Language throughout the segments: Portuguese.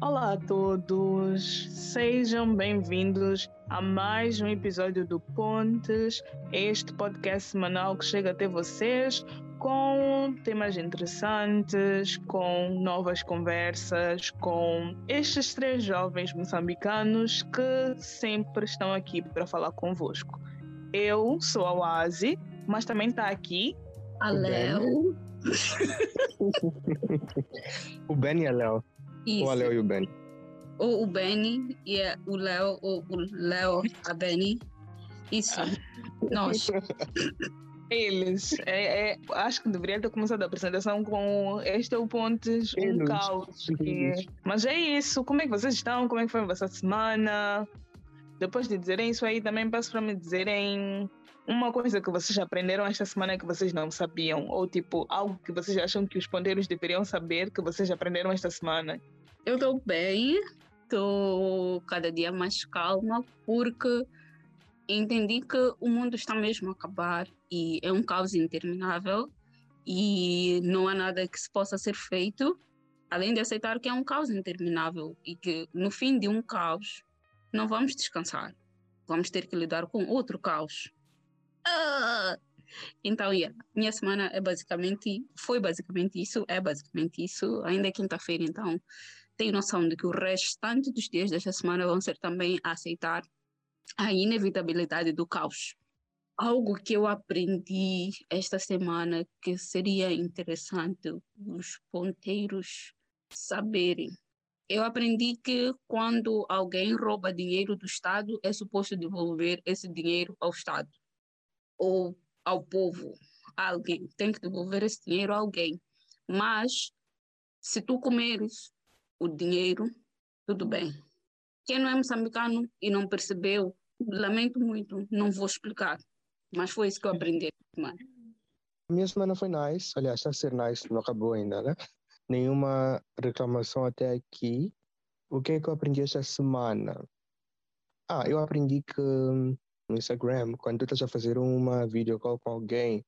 Olá a todos, sejam bem-vindos a mais um episódio do Pontes, este podcast semanal que chega até vocês com temas interessantes, com novas conversas, com estes três jovens moçambicanos que sempre estão aqui para falar convosco. Eu sou a Oasi, mas também está aqui a Léo. o Ben e a Léo. Isso. Ou a Léo e o Ben. Ou o Benny e o Léo, ou o Léo, a Benny. Isso. Nós. Eles. É, é, acho que deveria ter começado a apresentação com este é o Pontes, um Eles. caos. que- Mas é isso. Como é que vocês estão? Como é que foi a vossa semana? Depois de dizerem isso aí, também peço para me dizerem uma coisa que vocês aprenderam esta semana que vocês não sabiam. Ou tipo, algo que vocês acham que os ponteiros deveriam saber que vocês aprenderam esta semana. Eu estou bem, estou cada dia mais calma, porque entendi que o mundo está mesmo a acabar e é um caos interminável e não há nada que se possa ser feito além de aceitar que é um caos interminável e que no fim de um caos não vamos descansar, vamos ter que lidar com outro caos. Então, yeah, minha semana é basicamente, foi basicamente isso, é basicamente isso. Ainda é quinta-feira, então tenho noção de que o restante dos dias desta semana vão ser também a aceitar a inevitabilidade do caos. Algo que eu aprendi esta semana que seria interessante os ponteiros saberem. Eu aprendi que quando alguém rouba dinheiro do Estado, é suposto devolver esse dinheiro ao Estado ou ao povo, a alguém. Tem que devolver esse dinheiro a alguém. Mas, se tu comeres o dinheiro, tudo bem. Quem não é moçambicano e não percebeu, lamento muito, não vou explicar. Mas foi isso que eu aprendi semana. Minha semana foi nice. Aliás, está a ser nice, não acabou ainda, né? Nenhuma reclamação até aqui. O que é que eu aprendi esta semana? Ah, eu aprendi que hum, no Instagram, quando tu estás a fazer uma video call com alguém,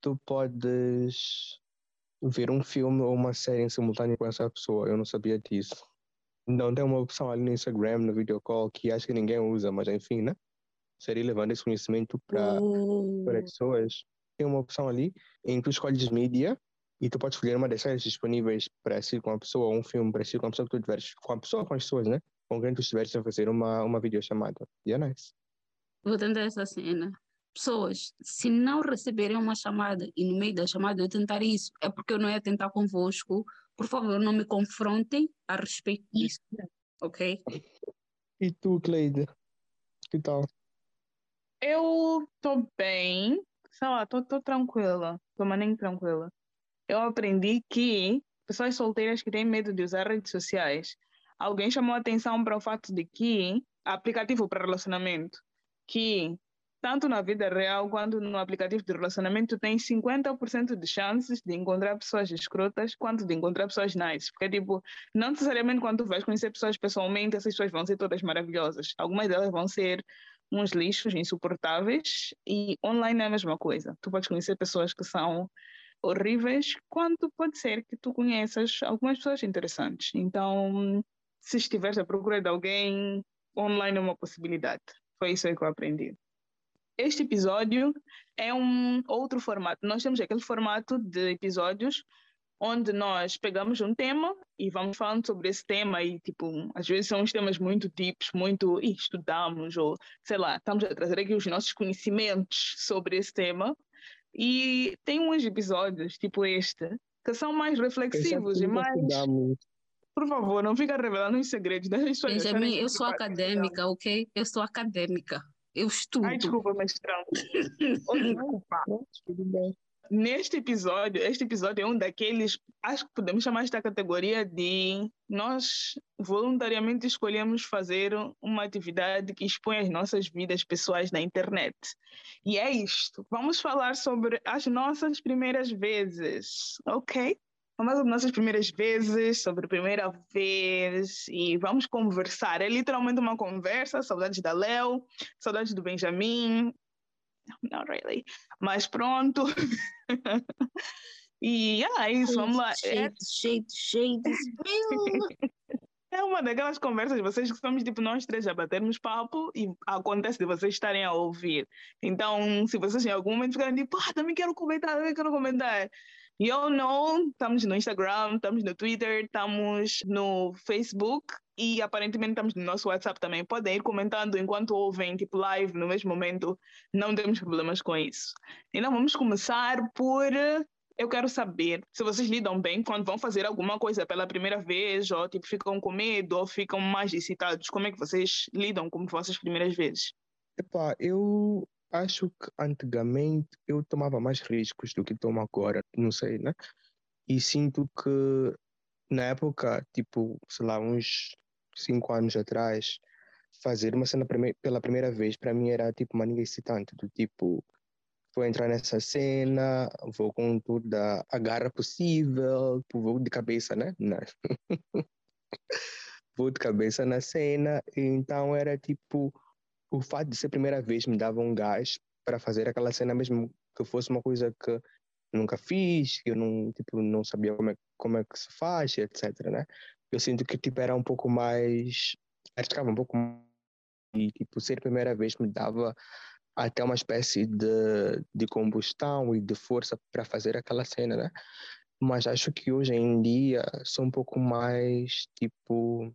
tu podes ver um filme ou uma série em simultâneo com essa pessoa. Eu não sabia disso. Não tem uma opção ali no Instagram, no video call, que acho que ninguém usa, mas enfim, né? Seria levando esse conhecimento para as pessoas, tem uma opção ali em que tu escolhes mídia e tu podes escolher uma das séries disponíveis para assistir com a pessoa, ou um filme para assistir com a pessoa que tu tiveres, com a pessoa, com as pessoas, né? Com quem tu estiveres a fazer uma, uma videochamada. E é nice. Vou tentar essa cena. Pessoas, se não receberem uma chamada e no meio da chamada eu tentar isso, é porque eu não ia tentar convosco. Por favor, não me confrontem a respeito disso. Ok? E tu, Cleide? Que tal? Eu tô bem, sei lá, tô, tô tranquila, tô nem tranquila. Eu aprendi que pessoas solteiras que têm medo de usar redes sociais, alguém chamou a atenção para o fato de que aplicativo para relacionamento, que tanto na vida real quanto no aplicativo de relacionamento tem 50% de chances de encontrar pessoas escrotas quanto de encontrar pessoas nice. Porque, tipo, não necessariamente quando tu vais conhecer pessoas pessoalmente, essas pessoas vão ser todas maravilhosas. Algumas delas vão ser uns lixos insuportáveis e online é a mesma coisa. Tu podes conhecer pessoas que são horríveis, quanto pode ser que tu conheças algumas pessoas interessantes. Então, se estiveres à procura de alguém, online é uma possibilidade. Foi isso aí que eu aprendi. Este episódio é um outro formato. Nós temos aquele formato de episódios onde nós pegamos um tema e vamos falando sobre esse tema e, tipo, às vezes são uns temas muito deeps, muito, "Ih, estudamos ou, sei lá, estamos a trazer aqui os nossos conhecimentos sobre esse tema e tem uns episódios, tipo este, que são mais reflexivos e mais... Estudamos. Por favor, não fica revelando os segredos das pessoas. Benjamin, acharem eu sou tipo, acadêmica, ok? Eu sou acadêmica. Eu estudo. Ai, desculpa, mestrão. Desculpa. Tudo bem. Neste episódio, este episódio é um daqueles, acho que podemos chamar esta categoria de nós voluntariamente escolhemos fazer uma atividade que expõe as nossas vidas pessoais na internet. E é isto. Vamos falar sobre as nossas primeiras vezes, ok? Vamos sobre nossas primeiras vezes, sobre a primeira vez, e vamos conversar. É literalmente uma conversa, saudades da Léo, saudades do Benjamin. Not really. Mas pronto. e ah, é isso, vamos lá. Jeito, jeito, jeito. É uma daquelas conversas, vocês que somos tipo nós três a batermos papo e acontece de vocês estarem a ouvir. Então, se vocês em algum momento ficarem tipo, ah, também quero comentar, também quero comentar. Eu não, estamos no Instagram, estamos no Twitter, estamos no Facebook e aparentemente estamos no nosso WhatsApp também. Podem ir comentando enquanto ouvem, tipo live no mesmo momento, não temos problemas com isso. Então vamos começar por eu quero saber se vocês lidam bem quando vão fazer alguma coisa pela primeira vez, ou tipo, ficam com medo, ou ficam mais excitados. Como é que vocês lidam com vossas primeiras vezes? Epá, eu acho que antigamente eu tomava mais riscos do que tomo agora, não sei, né? E sinto que na época, tipo, sei lá, uns cinco anos atrás, fazer uma cena pela primeira vez para mim era tipo uma excitante, do tipo, vou entrar nessa cena, vou com toda a garra possível, vou de cabeça, né? vou de cabeça na cena, então era tipo, o fato de ser a primeira vez me dava um gás para fazer aquela cena mesmo que fosse uma coisa que nunca fiz, que eu não, tipo, não sabia como é, como é que se faz, etc, né? Eu sinto que tipo era um pouco mais arriscava um pouco e tipo ser a primeira vez me dava até uma espécie de, de combustão e de força para fazer aquela cena, né? Mas acho que hoje em dia sou um pouco mais, tipo,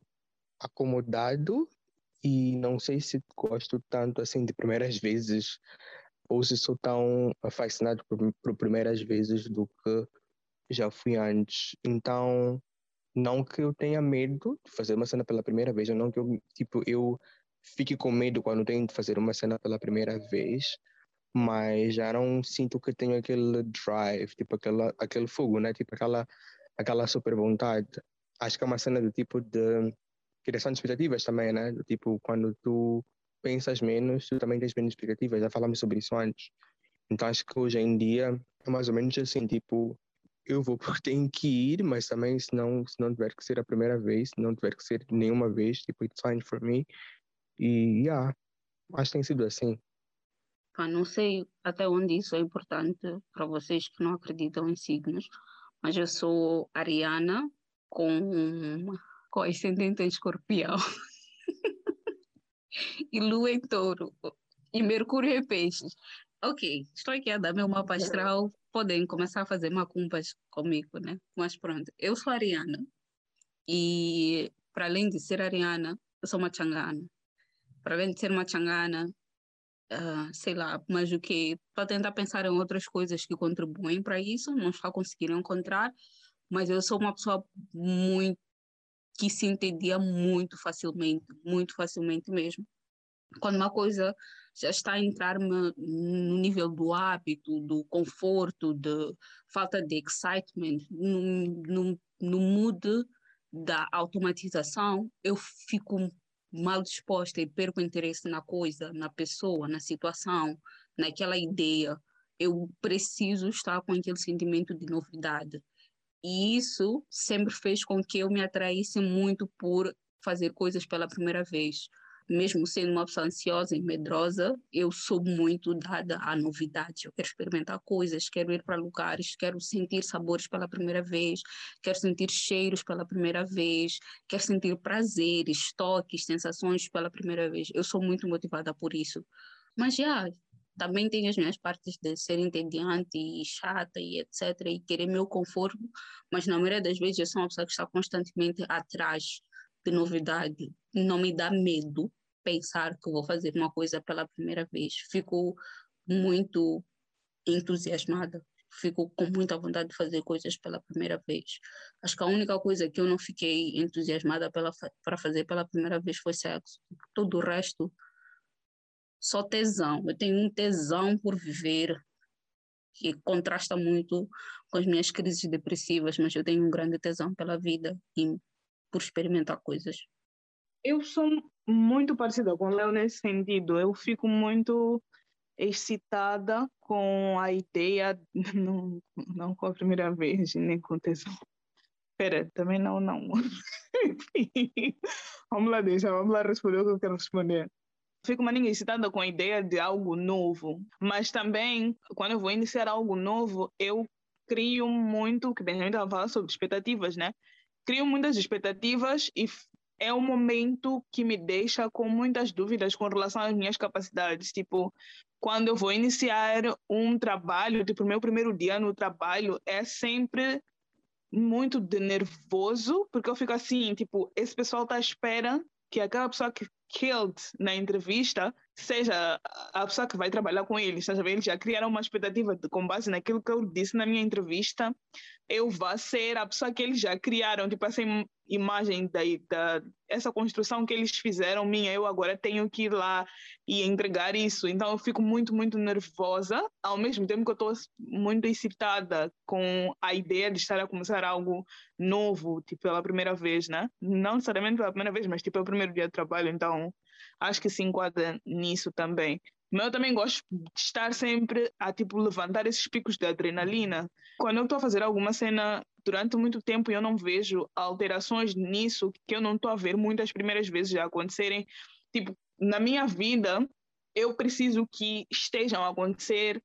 acomodado e não sei se gosto tanto assim de primeiras vezes ou se sou tão fascinado por, por primeiras vezes do que já fui antes. Então, não que eu tenha medo de fazer uma cena pela primeira vez, ou não que eu, tipo, eu fique com medo quando tenho de fazer uma cena pela primeira vez, mas já não sinto que tenho aquele drive, tipo aquela, aquele fogo, né? Tipo aquela, aquela super vontade. Acho que é uma cena do tipo de criação de expectativas também, né? Tipo, quando tu pensas menos, tu também tens menos expectativas. Já falamos sobre isso antes. Então acho que hoje em dia é mais ou menos assim, tipo, eu vou porque tenho que ir, mas também se não, se não tiver que ser a primeira vez, se não tiver que ser nenhuma vez, tipo, it's fine for me. E, yeah, acho que tem sido assim. Não sei até onde isso é importante para vocês que não acreditam em signos, mas eu sou ariana com, com ascendente em escorpião e lua em touro e mercúrio em peixes. Ok, estou aqui a dar meu mapa astral, podem começar a fazer macumbas comigo, né? Mas pronto, eu sou ariana. E para além de ser ariana, eu sou uma changana para além de ser uma changana, uh, sei lá, mas o que para tentar pensar em outras coisas que contribuem para isso, não está conseguindo encontrar, mas eu sou uma pessoa muito que se entendia muito facilmente, muito facilmente mesmo. Quando uma coisa já está a entrar no nível do hábito, do conforto, de falta de excitement, no, no, no mood da automatização, eu fico mal disposta e perco interesse na coisa, na pessoa, na situação, naquela ideia, eu preciso estar com aquele sentimento de novidade. E isso sempre fez com que eu me atraísse muito por fazer coisas pela primeira vez mesmo sendo uma pessoa ansiosa e medrosa, eu sou muito dada à novidade. Eu quero experimentar coisas, quero ir para lugares, quero sentir sabores pela primeira vez, quero sentir cheiros pela primeira vez, quero sentir prazeres, toques, sensações pela primeira vez. Eu sou muito motivada por isso. Mas já, também tenho as minhas partes de ser entediante e chata e etc. e querer meu conforto, mas na maioria das vezes eu sou uma pessoa que está constantemente atrás de novidade. Não me dá medo pensar que vou fazer uma coisa pela primeira vez. Fico muito entusiasmada, fico com muita vontade de fazer coisas pela primeira vez. Acho que a única coisa que eu não fiquei entusiasmada para fazer pela primeira vez foi sexo. Todo o resto, só tesão. Eu tenho um tesão por viver que contrasta muito com as minhas crises depressivas, mas eu tenho um grande tesão pela vida e por experimentar coisas. Eu sou muito parecida com o Léo nesse sentido. Eu fico muito excitada com a ideia, não, não com a primeira vez, nem com tesão. Espera, também não, não. vamos lá, deixa, vamos lá responder o que eu quero responder. Fico uma excitada com a ideia de algo novo, mas também, quando eu vou iniciar algo novo, eu crio muito, que gente estava falando sobre expectativas, né? Crio muitas expectativas e é um momento que me deixa com muitas dúvidas com relação às minhas capacidades. Tipo, quando eu vou iniciar um trabalho, tipo, meu primeiro dia no trabalho é sempre muito de nervoso, porque eu fico assim, tipo, esse pessoal está à espera que aquela pessoa que killed na entrevista seja a pessoa que vai trabalhar com eles, tá Eles já criaram uma expectativa de, com base naquilo que eu disse na minha entrevista, eu vou ser a pessoa que eles já criaram, tipo essa imagem da, da essa construção que eles fizeram minha, eu agora tenho que ir lá e entregar isso. Então eu fico muito, muito nervosa, ao mesmo tempo que eu estou muito excitada com a ideia de estar a começar algo novo, tipo pela primeira vez, né? Não necessariamente pela primeira vez, mas tipo é o primeiro dia de trabalho, então acho que se enquadra nisso também. Mas eu também gosto de estar sempre a tipo levantar esses picos de adrenalina. Quando eu estou a fazer alguma cena durante muito tempo eu não vejo alterações nisso que eu não estou a ver muitas primeiras vezes já acontecerem. Tipo, na minha vida, eu preciso que estejam a acontecer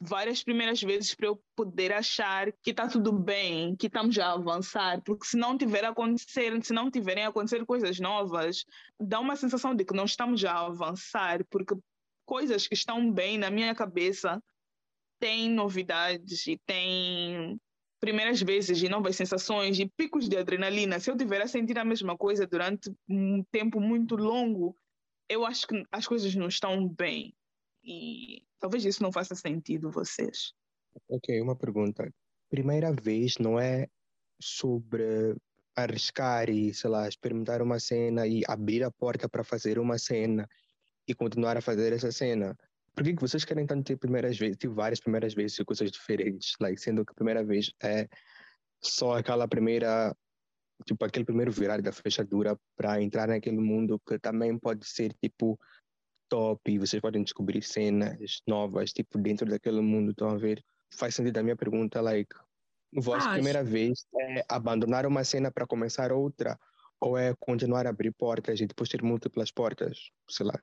várias primeiras vezes para eu poder achar que está tudo bem, que estamos já a avançar, porque se não tiver a acontecer, se não tiverem a acontecer coisas novas, dá uma sensação de que não estamos já a avançar, porque coisas que estão bem na minha cabeça têm novidades e têm primeiras vezes e novas sensações e picos de adrenalina. Se eu tiver a sentir a mesma coisa durante um tempo muito longo, eu acho que as coisas não estão bem. E talvez isso não faça sentido vocês. Ok, uma pergunta. Primeira vez não é sobre arriscar e, sei lá, experimentar uma cena e abrir a porta para fazer uma cena e continuar a fazer essa cena. Por que, que vocês querem tanto ter primeiras vezes, ter várias primeiras vezes e coisas diferentes? Like, sendo que a primeira vez é só aquela primeira, tipo, aquele primeiro virar da fechadura para entrar naquele mundo que também pode ser, tipo, top e vocês podem descobrir cenas novas, tipo, dentro daquele mundo, estão a ver? Faz sentido a minha pergunta, like, vossa ah, primeira vez é abandonar uma cena para começar outra ou é continuar a abrir portas e depois ter múltiplas portas, sei lá,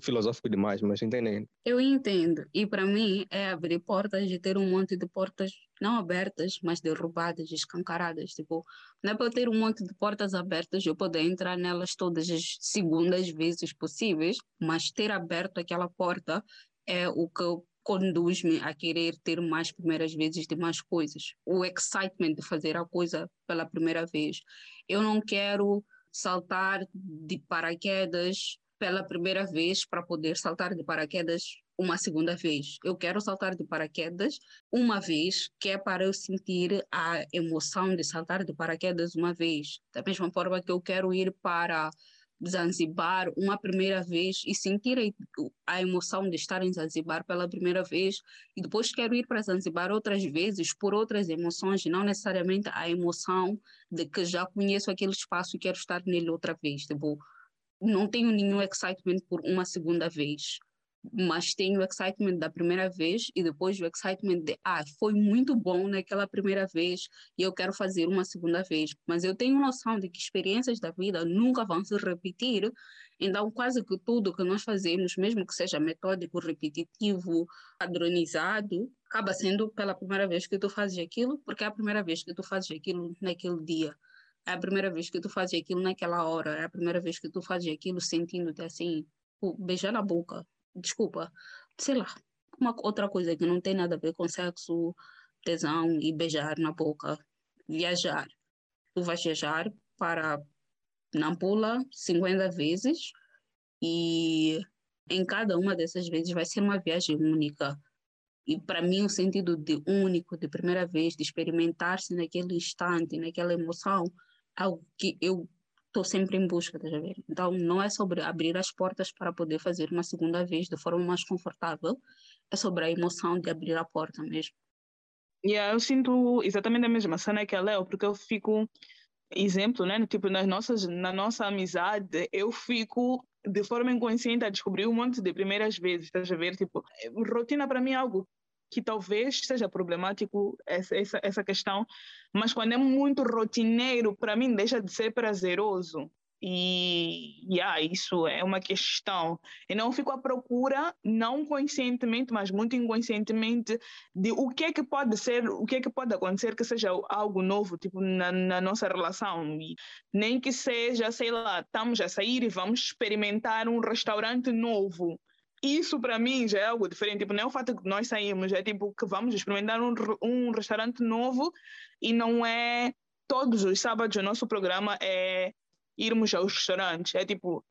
filosófico demais, mas entendem? Eu entendo. E para mim é abrir portas e ter um monte de portas não abertas, mas derrubadas, escancaradas. Tipo, não é para ter um monte de portas abertas eu poder entrar nelas todas as segundas vezes possíveis, mas ter aberto aquela porta é o que conduz-me a querer ter mais primeiras vezes de mais coisas. O excitement de fazer a coisa pela primeira vez. Eu não quero saltar de paraquedas pela primeira vez para poder saltar de paraquedas uma segunda vez. Eu quero saltar de paraquedas uma vez, que é para eu sentir a emoção de saltar de paraquedas uma vez. Da mesma forma que eu quero ir para Zanzibar uma primeira vez e sentir a emoção de estar em Zanzibar pela primeira vez e depois quero ir para Zanzibar outras vezes por outras emoções, não necessariamente a emoção de que já conheço aquele espaço e quero estar nele outra vez. Tipo, não tenho nenhum excitement por uma segunda vez, mas tenho o excitement da primeira vez e depois o excitement de, ah, foi muito bom naquela primeira vez e eu quero fazer uma segunda vez. Mas eu tenho noção de que experiências da vida nunca vão se repetir, então quase que tudo que nós fazemos, mesmo que seja metódico, repetitivo, padronizado, acaba sendo pela primeira vez que tu fazes aquilo, porque é a primeira vez que tu fazes aquilo naquele dia é a primeira vez que tu fazes aquilo naquela hora, é a primeira vez que tu fazes aquilo sentindo-te assim, beijar na boca, desculpa, sei lá, uma outra coisa que não tem nada a ver com sexo, tesão e beijar na boca, viajar. Tu vais viajar para Nampula 50 vezes e em cada uma dessas vezes vai ser uma viagem única. E para mim o sentido de único, de primeira vez, de experimentar-se naquele instante, naquela emoção, algo que eu estou sempre em busca, tá ver? Então, não é sobre abrir as portas para poder fazer uma segunda vez de forma mais confortável, é sobre a emoção de abrir a porta mesmo. Yeah, eu sinto exatamente a mesma cena que a Léo, porque eu fico, exemplo, né? Tipo, nas nossas, na nossa amizade, eu fico de forma inconsciente a descobrir um monte de primeiras vezes, estás a ver? Tipo, rotina para mim é algo que talvez seja problemático essa, essa, essa questão, mas quando é muito rotineiro, para mim deixa de ser prazeroso. E yeah, isso é uma questão. Eu não fico à procura, não conscientemente, mas muito inconscientemente, de o que é que pode ser, o que é que pode acontecer que seja algo novo, tipo, na, na nossa relação. E nem que seja, sei lá, estamos a sair e vamos experimentar um restaurante novo. Isso para mim já é algo diferente. Tipo, não é o fato que nós saímos, é tipo que vamos experimentar um, um restaurante novo e não é todos os sábados o nosso programa é irmos aos restaurantes. É tipo,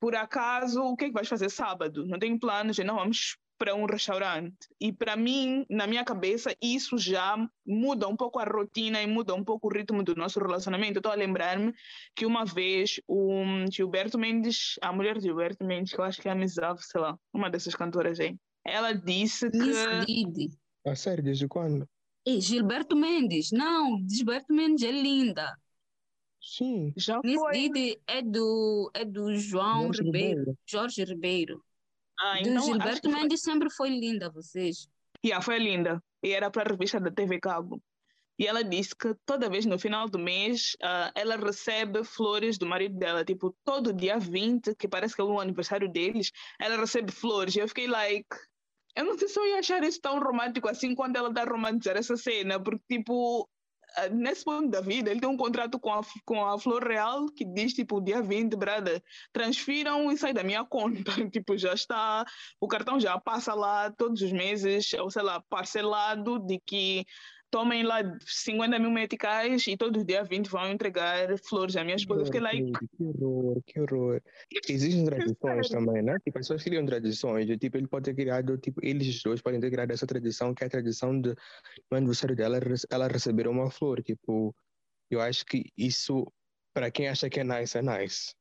por acaso, o que é que vais fazer sábado? Não tenho planos, não vamos para um restaurante. E para mim, na minha cabeça, isso já muda um pouco a rotina e muda um pouco o ritmo do nosso relacionamento. Estou a lembrar-me que uma vez o Gilberto Mendes, a mulher de Gilberto Mendes, que eu acho que é a Miss sei lá, uma dessas cantoras aí, ela disse que. Didi. A sério, desde quando? E Gilberto Mendes, não, Gilberto Mendes é linda. Sim. Já Miss foi. Didi é do, é do João Jorge Ribeiro, Ribeiro. Jorge Ribeiro. Ah, do então, acho Gilberto foi- Mendes sempre foi linda, vocês. Yeah, foi linda. E era para a revista da TV Cabo. E ela disse que toda vez no final do mês ah, ela recebe flores do marido dela. Tipo, todo dia 20, que parece que é o aniversário deles, ela recebe flores. E eu fiquei like. Eu não sei se eu ia achar isso tão romântico assim quando ela está a romantizar essa cena. Porque, tipo, nesse ponto da vida, ele tem um contrato com a, com a Flor Real que diz, tipo, dia 20, brother, transfiram e sai da minha conta. tipo, já está o cartão já passa lá todos os meses, ou sei lá, parcelado de que tomem lá 50 mil meticais e todos os dias 20 vão entregar flores à minha esposa. Fiquei like, Que horror, que horror. Existem tradições também, né? Tipo, as pessoas criam tradições. e, Tipo, ele pode ter criado, tipo, eles dois podem ter criado essa tradição, que é a tradição de, no aniversário dela, ela receber uma flor. Tipo, eu acho que isso, para quem acha que é nice, é nice.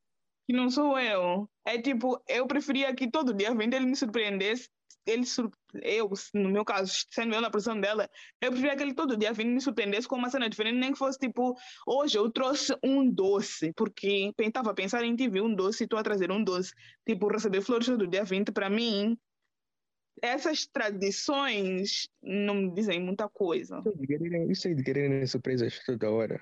Que não sou eu. É tipo, eu preferia que todo dia 20 ele me surpreendesse. Ele sur... Eu, no meu caso, sendo eu na posição dela, eu preferia que ele todo dia 20 me surpreendesse com uma cena diferente, nem que fosse tipo, hoje eu trouxe um doce, porque estava a pensar em ti, vi um doce e estou a trazer um doce. Tipo, receber flores todo dia 20, para mim, essas tradições não me dizem muita coisa. Isso aí de quererem- quererem surpresas toda hora.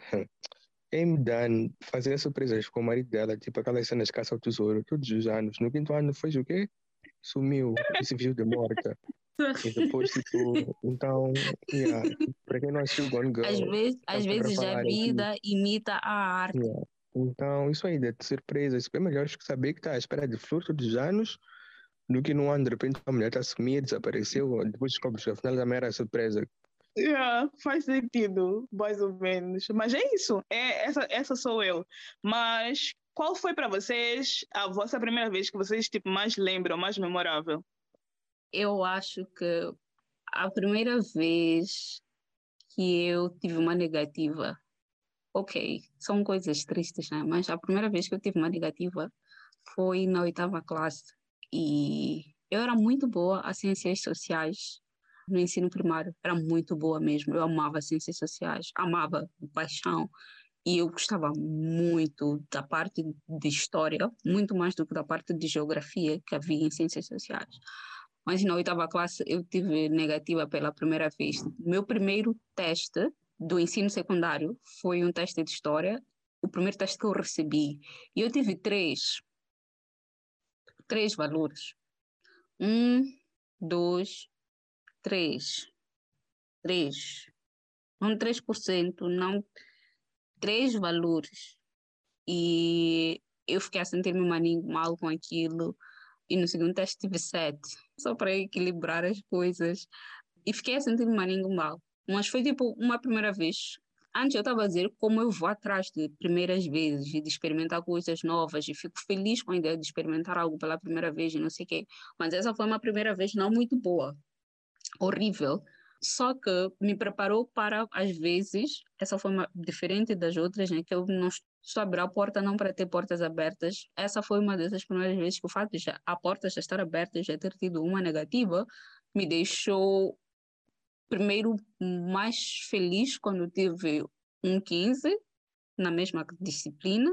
Quem me dá fazer surpresas com o marido dela, tipo aquelas cenas de caça ao tesouro, todos os anos. No quinto ano fez o quê? Sumiu e se viu de morta. E depois, tipo, então, yeah, para quem não assistiu Gone Girl, Às vezes, às para vezes a vida imita a arte. yeah. então, isso aí de surpresas, é melhor que saber que está à espera de flor todos os anos do que num ano, de repente, a mulher está sumida, desapareceu, depois descobre que afinal também era surpresa. Yeah, faz sentido, mais ou menos. Mas é isso, é, essa, essa sou eu. Mas qual foi para vocês a vossa primeira vez que vocês tipo, mais lembram, mais memorável? Eu acho que a primeira vez que eu tive uma negativa, ok, são coisas tristes, né? Mas a primeira vez que eu tive uma negativa foi na oitava classe. E eu era muito boa a ciências sociais no ensino primário, era muito boa mesmo. Eu amava ciências sociais, amava paixão. E eu gostava muito da parte de história, muito mais do que da parte de geografia que havia em ciências sociais. Mas na oitava classe eu tive negativa pela primeira vez. Meu primeiro teste do ensino secundário foi um teste de história, o primeiro teste que eu recebi. E eu tive três, três valores. Um, dois, três. Três. Não 3%, não três valores. E eu fiquei a sentir-me mal com aquilo. E no segundo teste tive sete, só para equilibrar as coisas. E fiquei a sentir-me mal. Mas foi tipo uma primeira vez. Antes eu estava a dizer como eu vou atrás de primeiras vezes e de experimentar coisas novas e fico feliz com a ideia de experimentar algo pela primeira vez e não sei o quê. Mas essa foi uma primeira vez não muito boa. Horrível. Só que me preparou para, às vezes, essa foi uma, diferente das outras, né? Que eu não estou a abrir a porta não para ter portas abertas. Essa foi uma dessas primeiras vezes que o fato de já, a porta já estar aberta e já ter tido uma negativa me deixou, primeiro, mais feliz quando tive um 15 na mesma disciplina,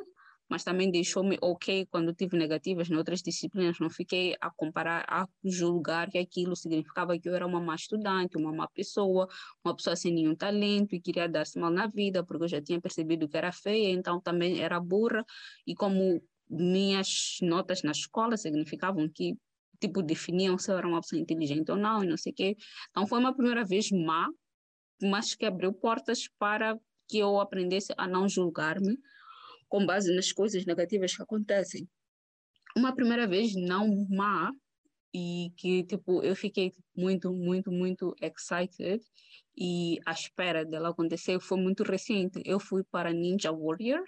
mas também deixou-me ok quando tive negativas em outras disciplinas. Não fiquei a comparar, a julgar que aquilo significava que eu era uma má estudante, uma má pessoa, uma pessoa sem nenhum talento e queria dar-se mal na vida, porque eu já tinha percebido que era feia, então também era burra. E como minhas notas na escola significavam que tipo definiam se eu era uma pessoa inteligente ou não e não sei o quê. Então foi uma primeira vez má, mas que abriu portas para que eu aprendesse a não julgar-me com base nas coisas negativas que acontecem. Uma primeira vez não má e que tipo eu fiquei muito muito muito excited e a espera dela acontecer foi muito recente. Eu fui para Ninja Warrior.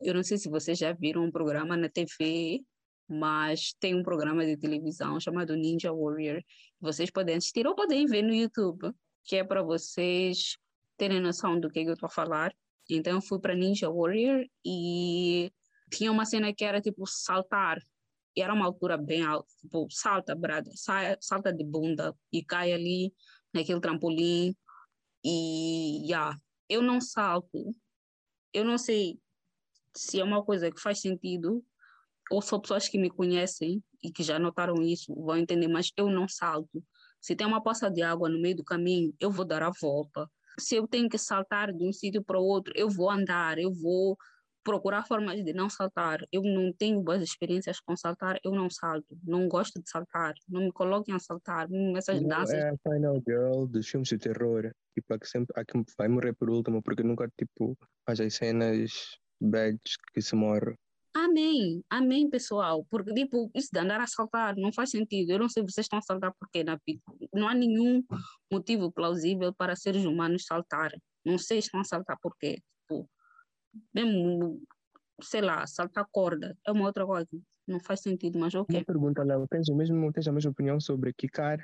Eu não sei se vocês já viram um programa na TV, mas tem um programa de televisão chamado Ninja Warrior. Vocês podem assistir ou podem ver no YouTube, que é para vocês terem noção do que eu estou a falar. Então eu fui para Ninja Warrior e tinha uma cena que era tipo saltar. E era uma altura bem alta, tipo, salta, brada, salta de bunda e cai ali naquele trampolim. E, yeah, eu não salto. Eu não sei se é uma coisa que faz sentido ou só pessoas que me conhecem e que já notaram isso vão entender, mas eu não salto. Se tem uma poça de água no meio do caminho, eu vou dar a volta se eu tenho que saltar de um sítio para o outro, eu vou andar, eu vou procurar formas de não saltar. Eu não tenho boas experiências com saltar, eu não salto. Não gosto de saltar. Não me coloquem a saltar. Essas não danças. É a Final Girl dos filmes de terror. Tipo, a que sempre a que vai morrer por último, porque nunca, tipo, faz as cenas bads que se morre. Amém, amém, pessoal. Porque, tipo, isso de andar a saltar não faz sentido. Eu não sei vocês estão a saltar porque na Não há nenhum motivo plausível para seres humanos saltarem. Não sei se estão a saltar porque, tipo, mesmo, sei lá, saltar corda é uma outra coisa. Não faz sentido, mas ok. Uma pergunta, Léo. Tens, o mesmo, tens a mesma opinião sobre quicar?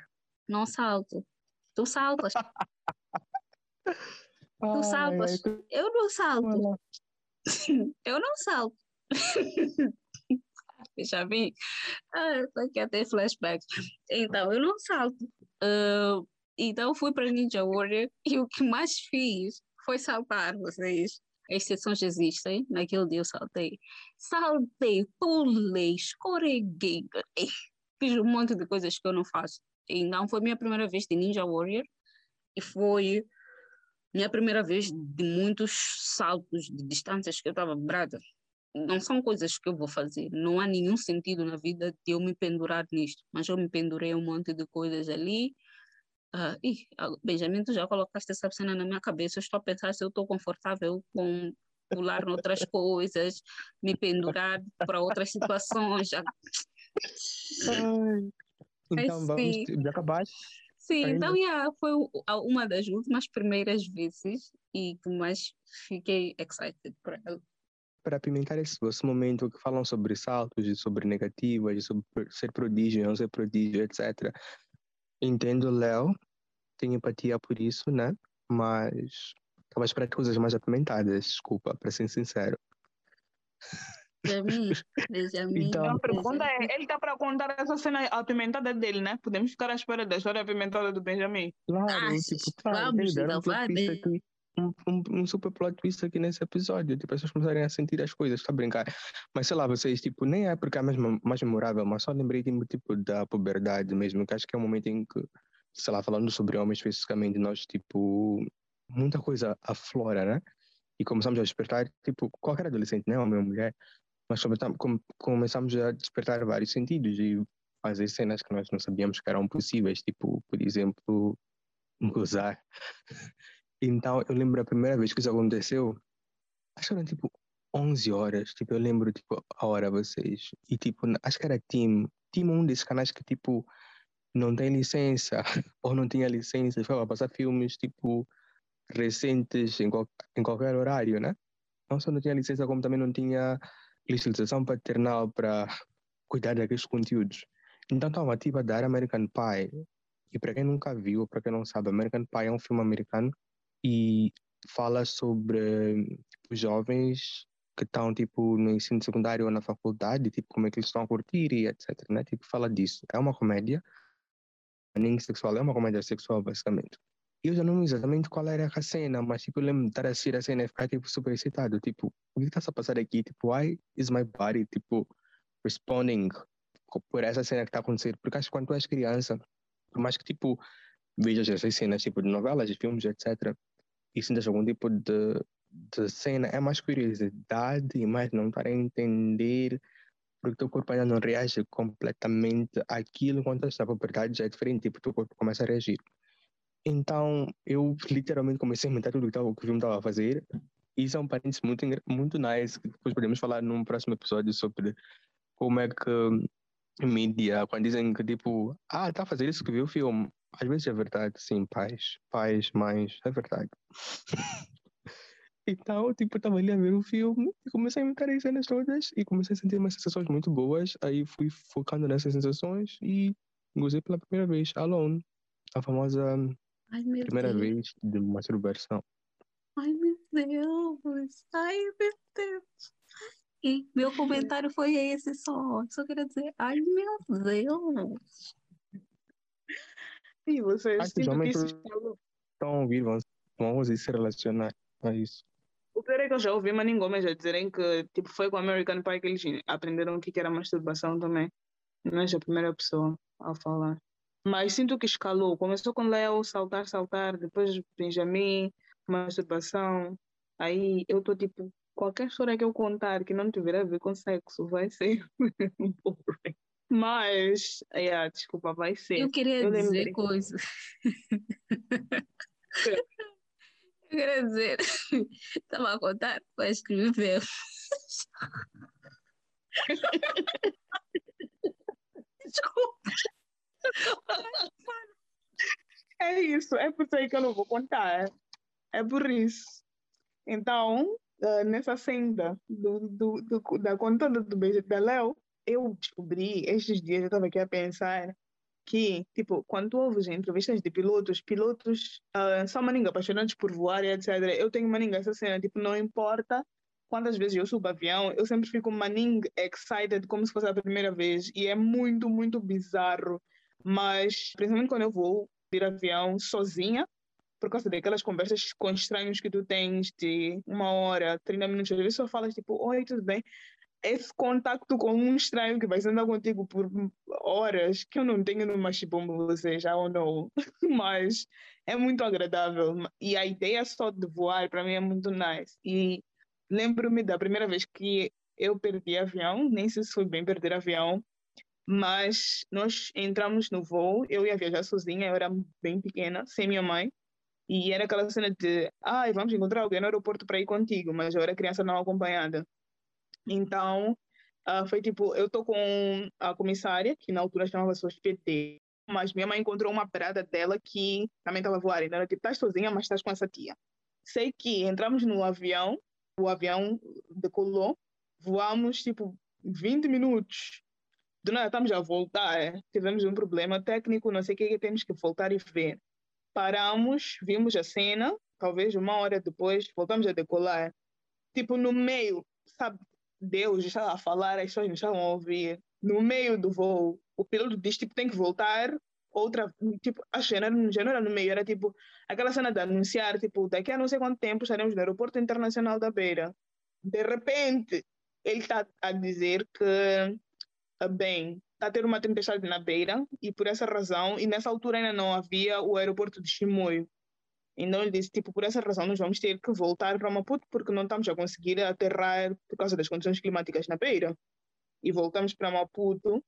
Não salto. Tu saltas. tu saltas. Eu não salto. Eu não salto. Já vi? Ah, tô aqui até flashback. Então, eu não salto. Uh, então, fui para Ninja Warrior e o que mais fiz foi saltar, vocês. As exceções existem, naquele dia eu saltei. Saltei, pulei, escorreguei, fiz um monte de coisas que eu não faço. Então, foi minha primeira vez de Ninja Warrior e foi minha primeira vez de muitos saltos de distâncias que eu estava brada não são coisas que eu vou fazer. Não há nenhum sentido na vida de eu me pendurar nisto. Mas eu me pendurei um monte de coisas ali. Uh, e, Benjamin, tu já colocaste essa cena na minha cabeça. Eu estou a pensar se eu estou confortável com pular noutras coisas, me pendurar para outras situações. Já... então, vamos, já acabaste? Sim, Ainda? então yeah, foi uma das últimas primeiras vezes e que mais fiquei excited por ela para apimentar esse, esse momento que falam sobre saltos e sobre negativas, e sobre ser prodígio, não ser prodígio, etc. Entendo, Léo, tenho empatia por isso, né? Mas estava esperando coisas mais apimentadas, desculpa, para ser sincero. Benjamin, Benjamin. Então, a pergunta é, ele está para contar essa cena apimentada dele, né? Podemos ficar à espera da história apimentada do Benjamin. Claro, ah, tipo, claro, vamos, não, vai, um, um, super plot twist aqui nesse episódio, tipo, as pessoas começarem a sentir as coisas, está a brincar. Mas sei lá, vocês, tipo, nem é porque é mesmo mais memorável, mas só lembrei, tipo, da puberdade mesmo, que acho que é um momento em que, sei lá, falando sobre homens especificamente, nós, tipo, muita coisa aflora, né? E começamos a despertar, tipo, qualquer adolescente, né, homem ou mulher, mas começamos a despertar vários sentidos e fazer cenas que nós não sabíamos que eram possíveis, tipo, por exemplo, gozar. Então, eu lembro a primeira vez que isso aconteceu, acho que eram tipo 11 horas, tipo, eu lembro tipo a hora vocês. E tipo, acho que era Team, Team um desses canais que tipo não tem licença ou não tinha licença para passar filmes tipo recentes em, qual, em qualquer horário, né? Não só não tinha licença, como também não tinha licitação paternal para cuidar daqueles conteúdos. Então estava ativa a dar American Pie. E para quem nunca viu, para quem não sabe, American Pie é um filme americano e fala sobre tipo, jovens que estão tipo no ensino secundário ou na faculdade, tipo como é que eles estão a curtir e etc, né? Tipo fala disso. É uma comédia, nem sexual, é uma comédia sexual basicamente. Eu já não lembro exatamente qual era a cena, mas tipo, eu lembro de estar a assistir a cena e ficar tipo, super excitado. Tipo, o que está a passar aqui? Tipo, why is my body tipo, responding por essa cena que está acontecendo? Porque acho que quando tu és criança, por mais que tipo, vejas essas cenas tipo, de novelas, de filmes, etc., e sintas algum tipo de, de cena, é mais curiosidade e mais não estar a entender porque o teu corpo ainda não reage completamente àquilo está a verdade já é diferente, tipo, o teu corpo começa a reagir. Então, eu literalmente comecei a imitar tudo que, o filme estava a fazer. Isso é um parênteses muito, muito nice, que depois podemos falar num próximo episódio sobre como é que mídia, quando dizem que tipo, ah, está a fazer isso que viu o filme. Às vezes é verdade, sim, pais, pais, mães, é verdade. Então, tipo, eu tava ali a ver o filme e comecei a imitar as cenas todas e comecei a sentir umas sensações muito boas. Aí fui focando nessas sensações e gozei pela primeira vez, alone. A famosa Ai, primeira Deus. vez de masturbação. Ai, meu Deus. Ai, meu Deus. E meu comentário foi esse só. Só queria dizer, ai, meu Deus. E vocês, isso escalou. estão a ouvir, vão, vão se relacionar a isso. O pior é que eu já ouvi Maningomes a dizerem que tipo, foi com American Pie que eles aprenderam o que era masturbação também. Não é a primeira pessoa a falar. Mas sinto que escalou. Começou com Léo, saltar, saltar, depois Benjamin, masturbação. Aí eu tô tipo, qualquer história que eu contar que não tiver a ver com sexo vai ser boring. Mas, yeah, desculpa, vai ser. Eu queria Eu dizer lembrei. coisas. Eu queria dizer, estava a contar para escrever. Desculpa. É isso, é por isso aí que eu não vou contar. É por isso. Então, eh, nessa senda do, do, do- da contada do beijo da Léo, eu descobri, estes dias eu estava aqui a pensar que, tipo, quando tu ouves entrevistas de pilotos, pilotos ah, são maninga apaixonados por voar e etc. Eu tenho maninga essa cena, tipo, não importa quantas vezes eu subo avião, eu sempre fico maninga excited como se fosse a primeira vez. E é muito, muito bizarro. Mas, principalmente quando eu vou ir avião sozinha, por causa daquelas conversas com estranhos que tu tens de uma hora, 30 minutos, às vezes só falas tipo, oi, tudo bem? Esse contacto com um estranho que vai andar contigo por horas, que eu não tenho no Machibombo, você já ou não, mas é muito agradável. E a ideia só de voar, para mim, é muito nice. E lembro-me da primeira vez que eu perdi avião, nem sei se foi bem perder avião, mas nós entramos no voo, eu ia viajar sozinha, eu era bem pequena, sem minha mãe, e era aquela cena de, ai, vamos encontrar alguém no aeroporto para ir contigo, mas eu era criança não acompanhada. Então, ah, foi tipo, eu tô com a comissária, que na altura chamava-se hospede, mas minha mãe encontrou uma parada dela que também estava voando, então ela tipo, estás sozinha, mas estás com essa tia. Sei que entramos no avião, o avião decolou, voamos tipo 20 minutos do nada estamos a voltar, tivemos um problema técnico, não sei o que, que temos que voltar e ver. Paramos, vimos a cena, talvez uma hora depois, voltamos a decolar. Tipo, no meio, sabe, Deus estava a falar, as pessoas não estavam a ouvir. No meio do voo, o piloto diz, tipo, tem que voltar, outra, tipo, a cena já não era no meio, era tipo, aquela cena de anunciar, tipo, daqui a não sei quanto tempo estaremos no aeroporto internacional da Beira. De repente, ele está a dizer que ah, bem, está a ter uma tempestade na beira e por essa razão, e nessa altura ainda não havia o aeroporto de Chimoio. Então ele disse, tipo, por essa razão nós vamos ter que voltar para Maputo porque não estamos a conseguir aterrar por causa das condições climáticas na beira. E voltamos para Maputo.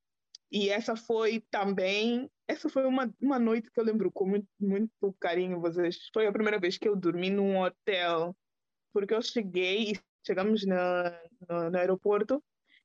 E essa foi também, essa foi uma, uma noite que eu lembro com muito, muito carinho, vocês. Foi a primeira vez que eu dormi num hotel, porque eu cheguei e chegamos no, no, aeroporto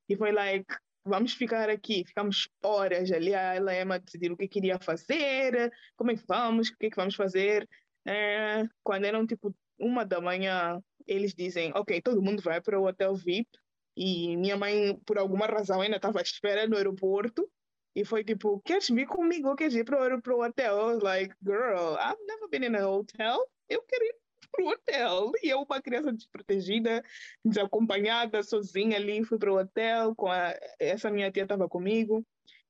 e foi like, vamos ficar aqui, ficamos horas ali, a Elaema decidir o que queria fazer, como é que vamos, o que é que vamos fazer. É, quando eram tipo uma da manhã, eles dizem, ok, todo mundo vai para o hotel VIP, e minha mãe, por alguma razão, ainda estava à espera no aeroporto, e foi tipo, queres vir comigo, queres ir para o hotel? Like, girl, I've never been in a hotel, eu quero ir para o hotel. E eu, uma criança desprotegida, desacompanhada, sozinha ali, fui para o hotel, com a, essa minha tia estava comigo.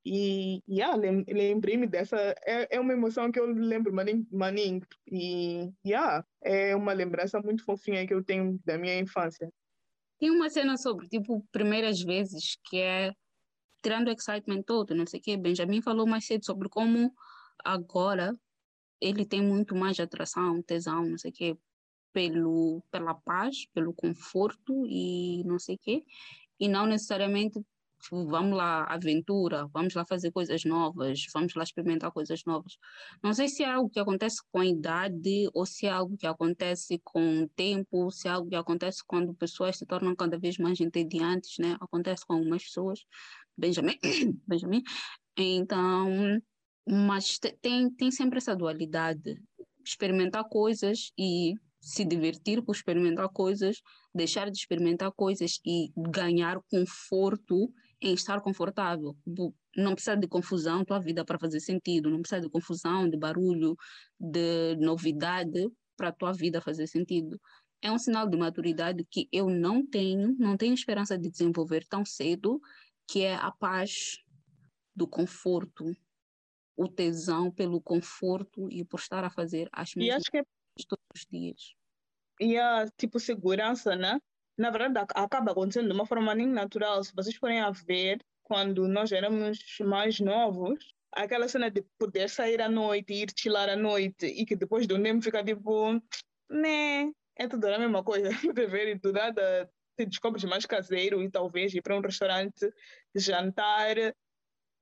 E yeah, lem lembrei-me dessa. É, é uma emoção que eu lembro, maninho. maninho e yeah, é uma lembrança muito fofinha que eu tenho da minha infância. Tem uma cena sobre, tipo, primeiras vezes, que é tirando o excitement todo, não sei o quê. Benjamin falou mais cedo sobre como agora ele tem muito mais atração, tesão, não sei o quê, pelo, pela paz, pelo conforto e não sei o quê, e não necessariamente vamos lá, aventura, vamos lá fazer coisas novas, vamos lá experimentar coisas novas. Não sei se é algo que acontece com a idade ou se é algo que acontece com o tempo, se é algo que acontece quando pessoas se tornam cada vez mais entediantes, né? Acontece com algumas pessoas, Benjamin, Benjamin. Então, mas tem, tem sempre essa dualidade, experimentar coisas e se divertir por experimentar coisas, deixar de experimentar coisas e ganhar conforto em estar confortável. Não precisa de confusão, tua vida para fazer sentido, não precisa de confusão, de barulho, de novidade para tua vida fazer sentido. É um sinal de maturidade que eu não tenho, não tenho esperança de desenvolver tão cedo, que é a paz do conforto, o tesão pelo conforto e por estar a fazer as mesmas coisas é... todos os dias. E a tipo segurança, né? Na verdade, acaba acontecendo de uma forma nem natural. Se vocês forem a ver, quando nós éramos mais novos, aquela cena de poder sair à noite, ir chilar à noite, e que depois do tempo fica tipo, né, é tudo a mesma coisa. De ver e do nada te descobres mais caseiro e talvez ir para um restaurante jantar,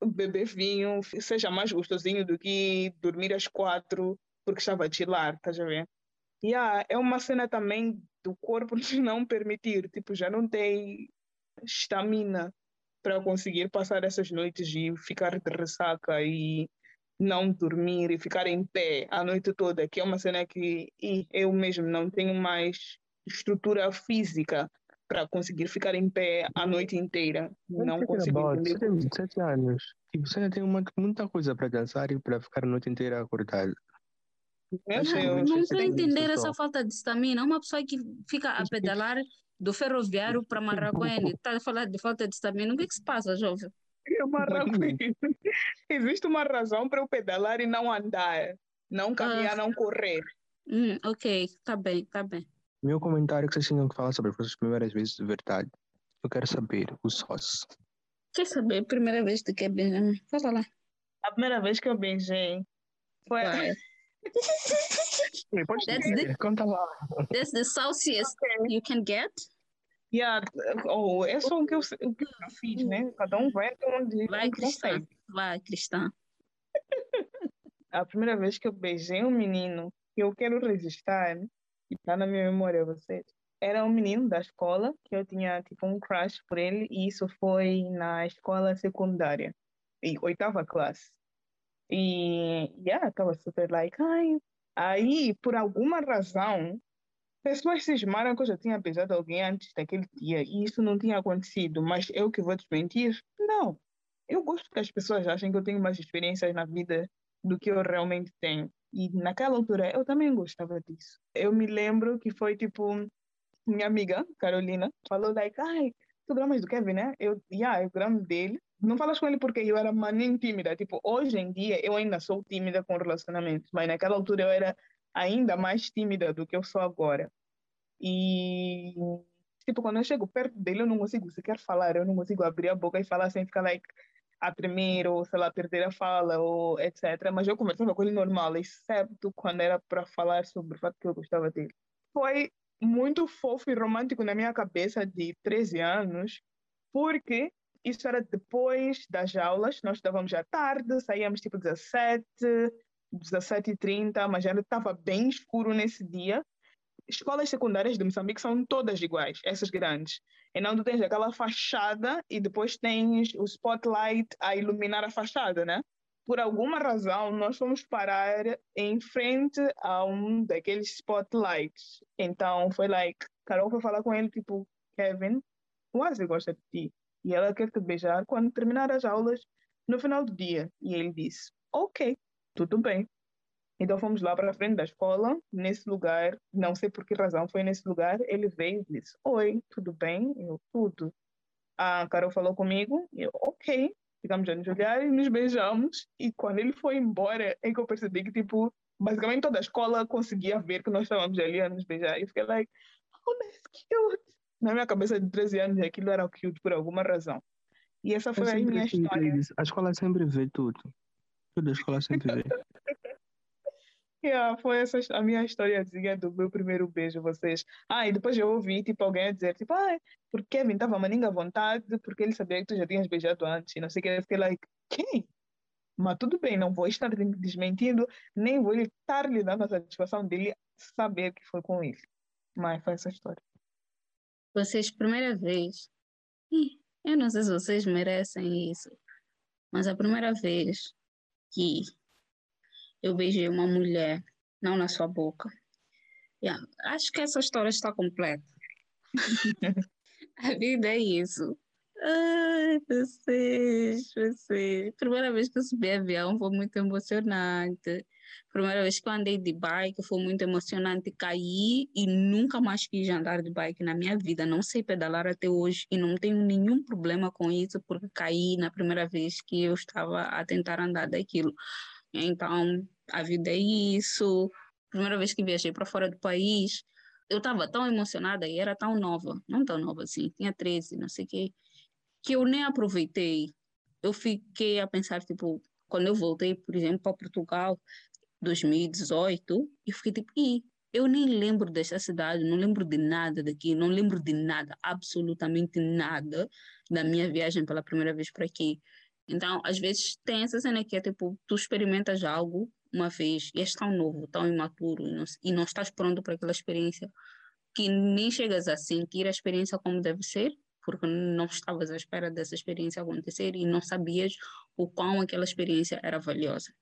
beber vinho, seja mais gostosinho do que dormir às quatro porque estava a chilar, estás a ver? Yeah, é uma cena também do corpo não permitir, tipo, já não tem estamina para conseguir passar essas noites e ficar de ressaca e não dormir e ficar em pé a noite toda, que é uma cena que eu mesmo não tenho mais estrutura física para conseguir ficar em pé a noite inteira. Não consigo entender. Você tem 27 anos. Tipo, você ainda tem uma, muita coisa para dançar e para ficar a noite inteira acordado. Não, não estou a entender essa falta de estamina. Uma pessoa que fica a pedalar do ferroviário para Marraguene, está a falar de falta de estamina. O que, é que se passa, jovem? É Marraguene. Existe uma razão para eu pedalar e não andar, não caminhar, ah. não correr. Hum, ok, tá bem, tá bem. Meu comentário que vocês tinham que falar sobre as primeiras vezes de verdade. Eu quero saber o sós. Quer saber a primeira vez que beijei? Fala lá. A primeira vez que eu beijei foi. Pode that's the, Conta lá. That's the sauciest okay. you can get? Yeah, oh, é só o que eu, o que eu fiz, né? Cada um vai onde Vai, cristã. Vai, cristã. A primeira vez que eu beijei um menino, que eu quero registrar, e tá na minha memória vocês, era um menino da escola, que eu tinha tipo um crush por ele, e isso foi na escola secundária, em oitava classe. E, yeah, estava super like, ai. Aí, por alguma razão, pessoas cismaram que eu já tinha beijado alguém antes daquele dia e isso não tinha acontecido, mas eu que vou desmentir? Não. Eu gosto que as pessoas achem que eu tenho mais experiências na vida do que eu realmente tenho. E naquela altura eu também gostava disso. Eu me lembro que foi tipo, minha amiga, Carolina, falou like, ai, tu gramas do Kevin, né? Eu, yeah, eu gramo dele não falas com ele porque eu era maninha tímida. Tipo, hoje em dia eu ainda sou tímida com relacionamentos, mas naquela altura eu era ainda mais tímida do que eu sou agora. E, tipo, quando eu chego perto dele, eu não consigo sequer falar, eu não consigo abrir a boca e falar sem ficar like, a tremer, ou sei lá, perder a fala, ou etc. Mas eu conversava com ele normal, exceto quando era para falar sobre o fato que eu gostava dele. Foi muito fofo e romântico na minha cabeça de 13 anos, porque isso era depois das aulas, nós estávamos à tarde, saíamos tipo 17, 17 e 30, mas já estava bem escuro nesse dia. Escolas secundárias de Moçambique são todas iguais, essas grandes. E não tu tens aquela fachada e depois tens o spotlight a iluminar a fachada, né? Por alguma razão, nós fomos parar em frente a um daqueles spotlights. Então, foi like, Carol foi falar com ele, tipo, Kevin, quase gosta de ti e ela quer te beijar quando terminar as aulas no final do dia. E ele disse: Ok, tudo bem. Então fomos lá para a frente da escola, nesse lugar, não sei por que razão foi nesse lugar. Ele veio e disse: Oi, tudo bem? Eu, tudo. A Carol falou comigo, eu, ok. ficamos a nos olhar e nos beijamos. E quando ele foi embora, é que eu percebi que, tipo, basicamente toda a escola conseguia ver que nós estávamos ali a nos beijar. E fiquei like, oh, that's cute. Na minha cabeça de 13 anos, aquilo era cute por alguma razão. E essa foi a minha história. A escola sempre vê tudo. Toda a escola sempre vê. Yeah, foi essa a minha historiazinha do meu primeiro beijo, vocês. Ah, e depois eu ouvi, tipo, alguém dizer, tipo, ah, porque Kevin estava maninga à vontade, porque ele sabia que tu já tinhas beijado antes, não sei o que, eu fiquei like, quem? Mas tudo bem, não vou estar desmentindo, nem vou estar lhe dando a satisfação dele saber que foi com ele. Mas foi essa história. Vocês, primeira vez, eu não sei se vocês merecem isso, mas a primeira vez que eu beijei uma mulher, não na sua boca. Yeah. Acho que essa história está completa. a vida é isso. Ai, vocês, vocês. Primeira vez que eu subi avião foi muito emocionante. Primeira vez que eu andei de bike foi muito emocionante. Caí e nunca mais quis andar de bike na minha vida. Não sei pedalar até hoje e não tenho nenhum problema com isso porque caí na primeira vez que eu estava a tentar andar daquilo. Então, a vida é isso. Primeira vez que viajei para fora do país, eu estava tão emocionada e era tão nova, não tão nova assim, tinha 13, não sei o quê, que eu nem aproveitei. Eu fiquei a pensar, tipo, quando eu voltei, por exemplo, para Portugal, 2018, eu fiquei tipo, Ih, eu nem lembro dessa cidade, não lembro de nada daqui, não lembro de nada, absolutamente nada da minha viagem pela primeira vez para aqui. Então, às vezes tem essa cena que é tipo, tu experimentas algo uma vez e és tão novo, tão imaturo e não, e não estás pronto para aquela experiência que nem chegas a sentir a experiência como deve ser, porque não estavas à espera dessa experiência acontecer e não sabias o quão aquela experiência era valiosa.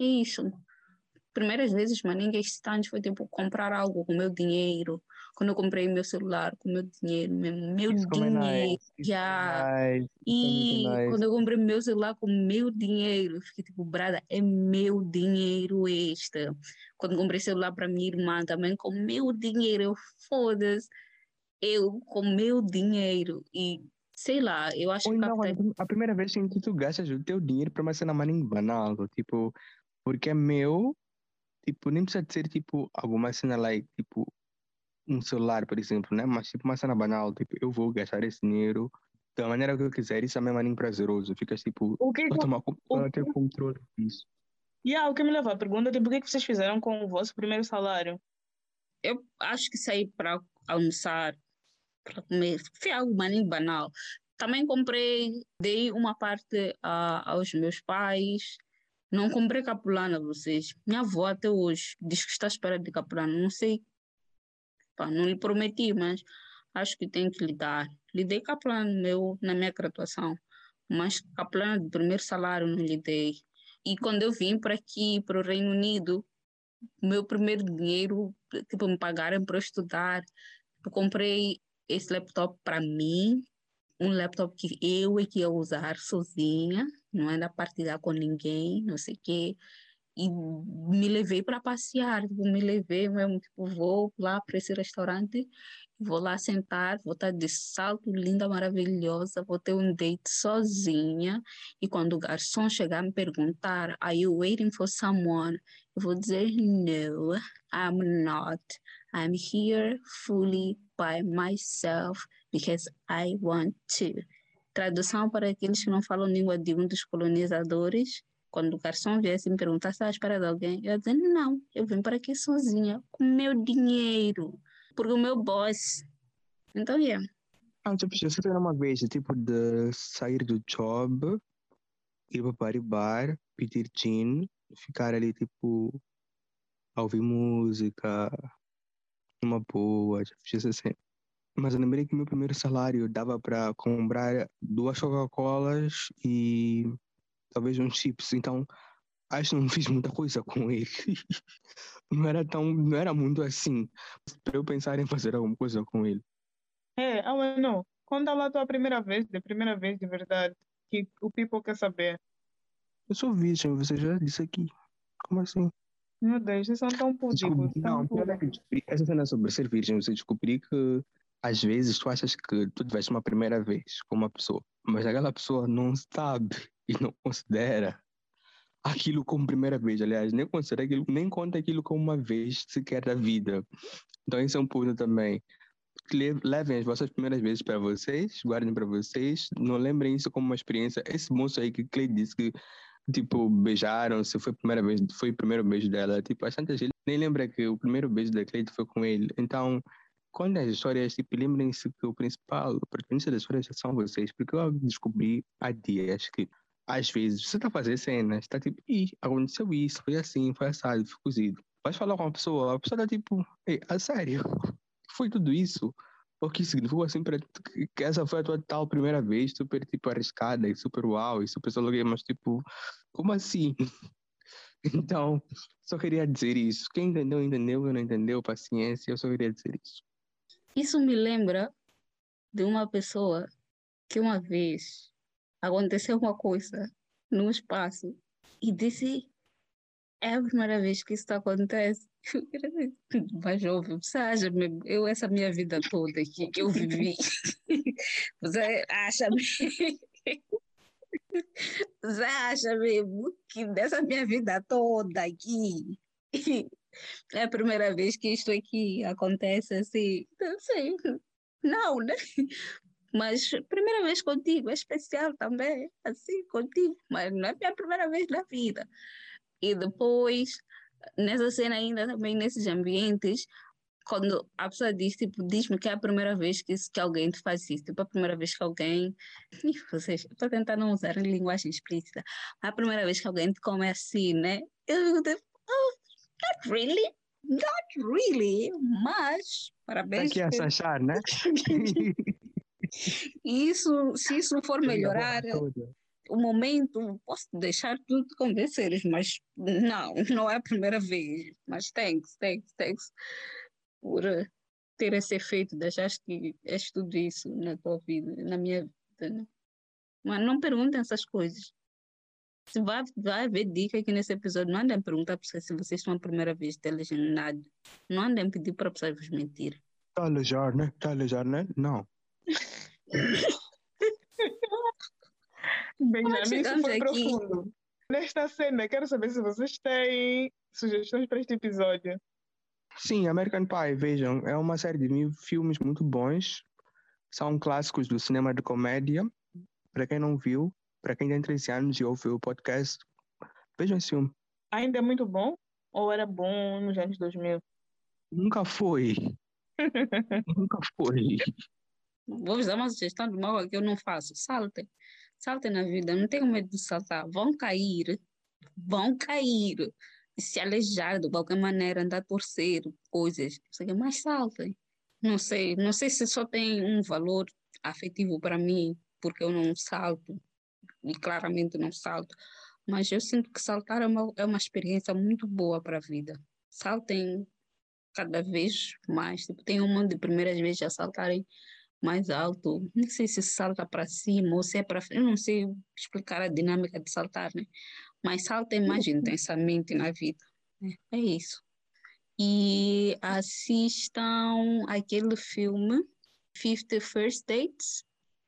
É isso primeiras vezes, mas ninguém excitante foi tipo comprar algo com meu dinheiro. Quando eu comprei meu celular com meu dinheiro, meu, meu Isso como é dinheiro. nice, já. é nice, é E nice. quando eu comprei meu celular com meu dinheiro, eu fiquei tipo, brada, é meu dinheiro este. Quando comprei celular para minha irmã também com meu dinheiro, eu foda-se, eu com meu dinheiro. E sei lá, eu acho Ou que não, captei. a primeira vez que tu gastas o teu dinheiro para uma cena mais banal, tipo, porque é meu, tipo, nem precisa de ser tipo alguma cena like, tipo, um celular, por exemplo, né? Mas tipo uma cena banal, tipo, eu vou gastar esse dinheiro da maneira que eu quiser, isso é mesmo maninho prazeroso, ficas tipo, O que, a tomar o- ter controle disso. yeah, o que me leva à pergunta, tipo, o que, que vocês fizeram com o vosso primeiro salário? Eu acho que saí para almoçar, para comer, foi algo maninho banal. Também comprei, dei uma parte a, aos meus pais. Não comprei capulana vocês. Minha avó até hoje diz que está à espera de capulana. Não sei, pá, não lhe prometi, mas acho que tenho que lhe dar. Lhe dei capulana meu, na minha graduação, mas capulana do primeiro salário não lhe dei. E quando eu vim para aqui, para o Reino Unido, meu primeiro dinheiro, tipo, me pagaram para estudar. Eu comprei esse laptop para mim, um laptop que eu é que ia usar sozinha, não era partilhar com ninguém, não sei o quê. E me levei para passear, tipo, me levei mesmo, tipo, vou lá para esse restaurante, vou lá sentar, vou estar de salto linda, maravilhosa, vou ter um date sozinha. E quando o garçom chegar me perguntar, are you waiting for someone? Eu vou dizer, no, I'm not. I'm here fully by myself because I want to. Tradução para aqueles que não falam língua de um dos colonizadores. Quando o garçom viesse me perguntar se estava à espera de alguém, eu ia dizer, não, eu vim para aqui sozinha, com meu dinheiro, porque o meu boss. Então, yeah. Ah, tipo, eu só uma vez, tipo, de sair do job, ir para bar e bar, pedir gin, ficar ali, tipo, a ouvir música, uma boa, tipo, assim. Mas eu lembrei que meu primeiro salário dava para comprar duas Coca-Colas e talvez uns chips, então acho que não fiz muita coisa com ele. Não era tão, não era muito assim, para eu pensar em fazer alguma coisa com ele. É, ah, não. Conta lá a tua primeira vez, de primeira vez de verdade, que o people quer saber. Eu sou virgem, você já disse aqui. Como assim? Meu Deus, vocês são tão púdicos. Não, é púdicos. essa cena sobre ser virgem, você descobri que às vezes tu achas que tu tiveste uma primeira vez com uma pessoa, mas aquela pessoa não sabe e não considera aquilo como primeira vez, aliás, nem considera aquilo, nem conta aquilo como uma vez sequer da vida. Então isso é um ponto também. Levem as vossas primeiras vezes para vocês, guardem para vocês, não lembrem isso como uma experiência. Esse moço aí que Clay disse que tipo, beijaram-se, foi a primeira vez, foi o primeiro beijo dela. Tipo, as tantas ele nem lembra que o primeiro beijo da Cleide foi com ele. Então, quando as histórias, tipo, lembrem-se que o principal, o protagonista das histórias são vocês, porque eu descobri há dias que às vezes você está fazendo cenas, está tipo, Ih, aconteceu isso, foi assim, foi assado, foi cozido. Vais falar com uma pessoa, a pessoa está tipo, Ei, a sério, foi tudo isso? O que significou assim para que essa foi a tua tal primeira vez, super tipo arriscada e super uau e super solo mas tipo, como assim? Então, só queria dizer isso. Quem entendeu, entendeu. Quem não entendeu, paciência. Eu só queria dizer isso. Isso me lembra de uma pessoa que uma vez aconteceu uma coisa no espaço e disse é a primeira vez que isso acontece. Mas jovem, você eu essa minha vida toda que eu vivi, você acha mesmo, você acha mesmo que dessa minha vida toda aqui, é a primeira vez que isto aqui acontece assim? Não sei, não, né? Mas primeira vez contigo, é especial também, assim, contigo, mas não é minha primeira vez na vida. E depois, nessa cena ainda também, nesses ambientes, quando a pessoa diz, tipo, diz-me que é a primeira vez que, que alguém te faz isso, tipo, a primeira vez que alguém, vocês, estou tentar não usar linguagem explícita, a primeira vez que alguém te come assim, né? Eu digo, oh, not really, not really, mas, parabéns. Aqui a achar, né? isso, se isso for melhorar, o momento, posso deixar tudo de convenceres, mas não, não é a primeira vez. Mas thanks, thanks, thanks por eh, ter esse efeito, deixaste que és tudo isso na tua vida, na minha vida. Né? Mas não perguntem essas coisas. Se vai, vai haver dica aqui nesse episódio, não andem perguntar para se vocês estão a primeira vez nada Não andem pedir para pessoas vos mentir. Está alejar, né? Está alejar, né? Não. Benjamin, isso foi aqui. profundo. Nesta cena, quero saber se vocês têm sugestões para este episódio. Sim, American Pie, vejam, é uma série de mil filmes muito bons. São clássicos do cinema de comédia. Para quem não viu, para quem tem 13 anos e ouviu o podcast, vejam esse filme. Ainda é muito bom? Ou era bom nos anos 2000? Nunca foi. Nunca foi. Vou-vos dar uma sugestão de mal que eu não faço. Saltem. Saltem na vida, não tenham medo de saltar. Vão cair, vão cair. E se aleijar de qualquer maneira, andar a torcer, coisas. Mas saltem. Não sei, não sei se só tem um valor afetivo para mim, porque eu não salto. E claramente não salto. Mas eu sinto que saltar é uma, é uma experiência muito boa para a vida. Saltem cada vez mais. Tipo, tem um monte de primeiras vezes a saltarem mais alto. Não sei se salta para cima ou se é para frente. Eu não sei explicar a dinâmica de saltar, né? Mas salta mais uhum. intensamente na vida. Né? É isso. E assistam aquele filme, Fifty First Dates.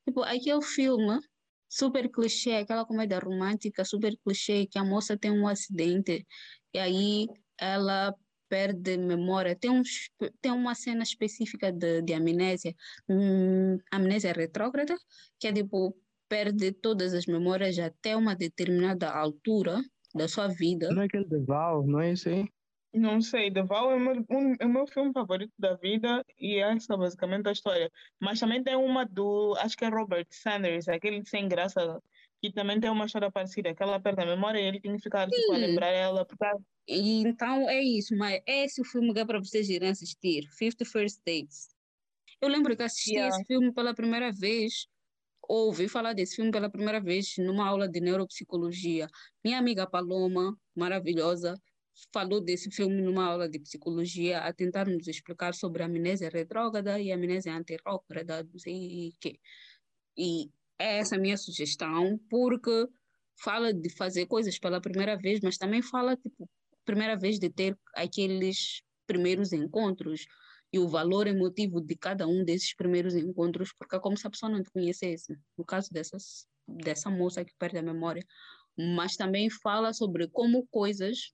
Tipo, aquele filme super clichê, aquela comédia romântica super clichê, que a moça tem um acidente e aí ela perde memória. Tem, uns, tem uma cena específica de, de amnésia, hum, amnésia retrógrada, que é tipo, perde todas as memórias até uma determinada altura da sua vida. Não é aquele de Val, não é esse aí? Não sei, The Val é, meu, um, é o meu filme favorito da vida e essa é basicamente a história. Mas também tem uma do, acho que é Robert Sanders, aquele sem graça, que também tem uma história parecida, que ela perde a memória e ele tem que ficar tipo, a lembrar ela. Porque então é isso, mas esse é o filme que é para vocês irem assistir, Fifty First Dates. Eu lembro que assisti yeah. esse filme pela primeira vez, ouvi falar desse filme pela primeira vez numa aula de neuropsicologia. Minha amiga Paloma, maravilhosa, falou desse filme numa aula de psicologia a tentar nos explicar sobre a amnésia retrógrada e a amnésia anterrógrada, não sei o quê. E essa é a minha sugestão, porque fala de fazer coisas pela primeira vez, mas também fala, tipo, primeira vez de ter aqueles primeiros encontros. e o valor emotivo de cada um desses primeiros encontros, porque é como se a pessoa não te conhecesse. No caso dessas, dessa moça que perde a memória. Mas também fala sobre como coisas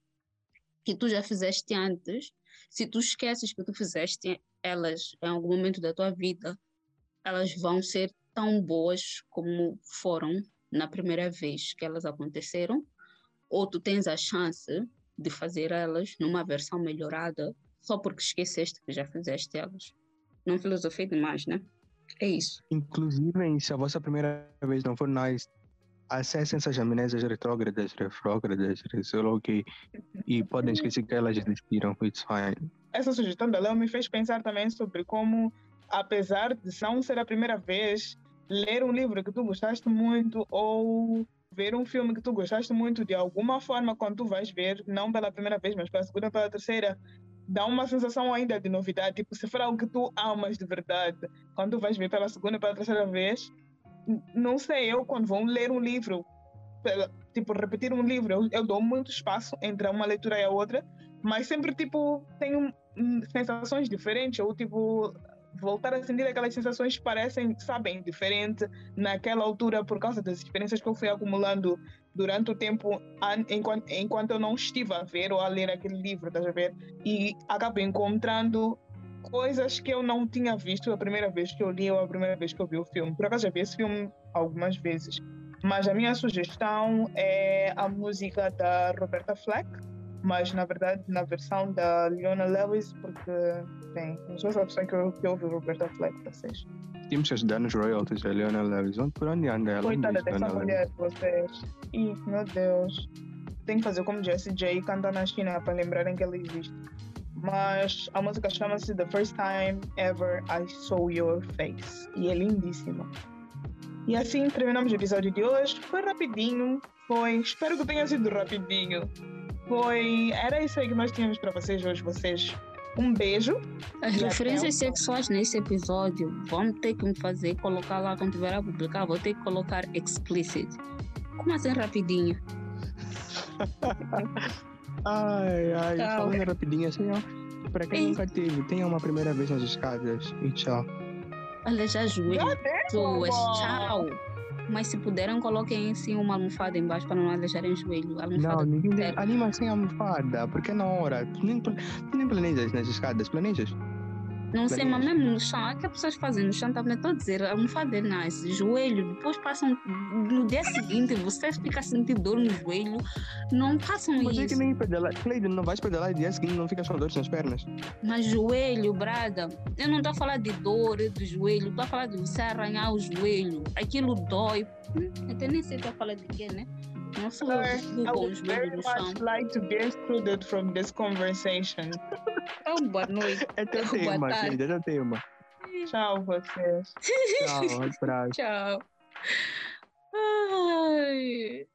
que tu já fizeste antes, se tu esqueces que tu fizeste elas em algum momento da tua vida, elas vão ser tão boas como foram na primeira vez que elas aconteceram, ou tu tens a chance de fazer elas numa versão melhorada só porque esqueceste que já fizeste elas. Não filosofei demais, né? É isso. Inclusive, se a vossa primeira vez não for nice, acessem essas amnésias retrógradas, refrógradas, sei que, e podem esquecer que elas existiram, it's fine. Essa sugestão da Léo me fez pensar também sobre como, apesar de não ser a primeira vez, ler um livro que tu gostaste muito ou ver um filme que tu gostaste muito, de alguma forma, quando tu vais ver, não pela primeira vez, mas pela segunda, pela terceira, dá uma sensação ainda de novidade. Tipo, se for algo que tu amas de verdade, quando tu vais ver pela segunda, pela terceira vez, não sei, eu quando vou ler um livro, tipo, repetir um livro, eu, eu dou muito espaço entre uma leitura e a outra, mas sempre, tipo, tenho sensações diferentes, ou, tipo, voltar a sentir aquelas sensações que parecem, sabem, diferente naquela altura por causa das experiências que eu fui acumulando durante o tempo enquanto, enquanto eu não estive a ver ou a ler aquele livro, estás a ver? E acabo encontrando coisas que eu não tinha visto a primeira vez que eu li ou a primeira vez que eu vi o filme. Por acaso já vi esse filme algumas vezes. Mas a minha sugestão é a música da Roberta Fleck, mas na verdade na versão da Leona Lewis, porque, bem, não sou essa pessoa que, eu, que ouve Roberta Fleck, vocês. Temos que ajudar nos royalties a Leona Lewis. Onde, por onde anda ela? Coitada dessa mulher, vocês. Ih, meu Deus. Tem que fazer como Jessie J e cantar na China para lembrarem que ela existe. Mas a música chama-se The First Time Ever I Saw Your Face. E é lindíssima. E assim terminamos o episódio de hoje. Foi rapidinho. Foi. Espero que tenha sido rapidinho. Foi. Era isso aí que nós tínhamos para vocês hoje. Vocês. Um beijo. As referências sexuais nesse episódio vão ter que me fazer colocar lá quando tiver a publicar. Vou ter que colocar explicit. Como assim rapidinho? ai, ai, tchau. falando rapidinho assim, ó. Pra quem Ei. nunca teve, tenha uma primeira vez nas escadas e tchau. Alejar joelho. Pessoas, tchau. Mas se puderam, coloquem sim uma almofada embaixo para não alejarem o joelho. Almofada não, ninguém anima sem almofada, porque na hora. Tu nem, tu nem planejas nas escadas, planejas? Não sei, mas mesmo no chão, é que as pessoas fazem. No chão também, estou a dizer, almofada nasce, joelho, depois passam, no dia seguinte, você fica a sentir dor no joelho, não passam mas isso. Mas é que nem pedalar, Cleide, não vais pedalar e dia seguinte não fica com dores nas pernas. Mas joelho, brada, eu não estou a falar de dor do joelho, estou a falar de você arranhar o joelho, aquilo dói, até nem sei se estou a falar de quê, né? Nossa, I would very much like to be excluded from this conversation. Então, boa noite. É teu tema, querida, é teu tema. Tchau, vocês. Tchau, abraço. Tchau. Ai.